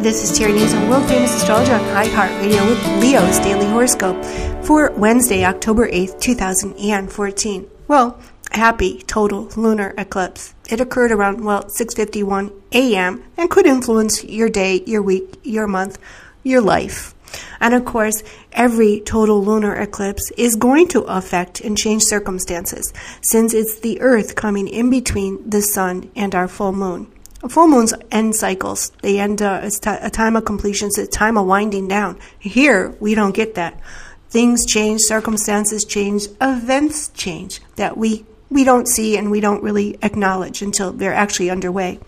This is Terry Nazon, world famous astrologer on iHeartRadio with Leo's Daily Horoscope for Wednesday, October 8th, 2014. Well, happy total lunar eclipse. It occurred around, well, 6.51 a.m. and could influence your day, your week, your month, your life. And of course, every total lunar eclipse is going to affect and change circumstances since it's the Earth coming in between the Sun and our full moon. Full moons end cycles. They end uh, it's t- a time of completion. It's a time of winding down. Here, we don't get that. Things change, circumstances change, events change that we we don't see and we don't really acknowledge until they're actually underway.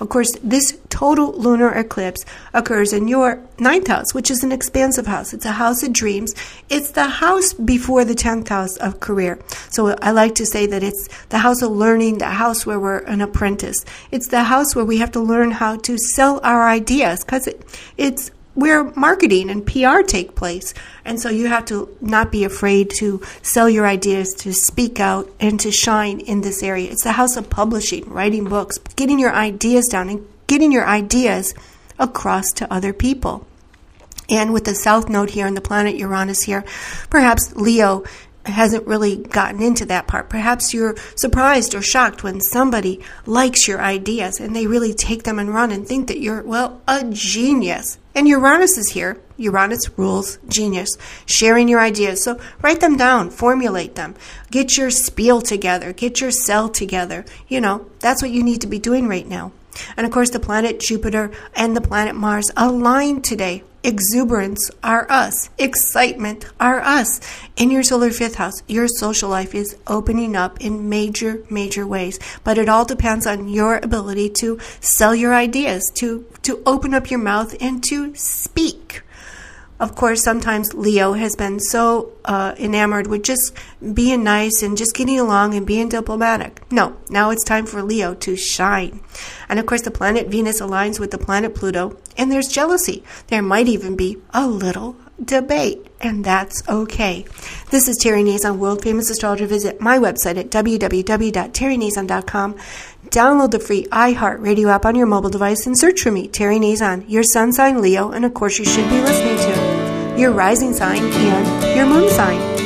Of course, this total lunar eclipse occurs in your ninth house, which is an expansive house. It's a house of dreams. It's the house before the 10th house of career. So I like to say that it's the house of learning, the house where we're an apprentice. It's the house where we have to learn how to sell our ideas because it, it's where marketing and PR take place. And so you have to not be afraid to sell your ideas, to speak out, and to shine in this area. It's the house of publishing, writing books, getting your ideas down, and getting your ideas across to other people. And with the south node here and the planet Uranus here, perhaps Leo hasn't really gotten into that part. Perhaps you're surprised or shocked when somebody likes your ideas and they really take them and run and think that you're, well, a genius. And Uranus is here. Uranus rules genius, sharing your ideas. So write them down, formulate them, get your spiel together, get your cell together. You know, that's what you need to be doing right now. And of course, the planet Jupiter and the planet Mars align today. Exuberance are us. Excitement are us. In your solar fifth house, your social life is opening up in major, major ways. But it all depends on your ability to sell your ideas, to, to open up your mouth and to speak. Of course, sometimes Leo has been so uh, enamored with just being nice and just getting along and being diplomatic. No, now it's time for Leo to shine. And of course, the planet Venus aligns with the planet Pluto, and there's jealousy. There might even be a little debate, and that's okay. This is Terry Nazon, world famous astrologer. Visit my website at www.terrynazon.com. Download the free iHeartRadio app on your mobile device and search for me, Terry Nazon, your sun sign Leo, and of course you should be listening to your rising sign and your moon sign.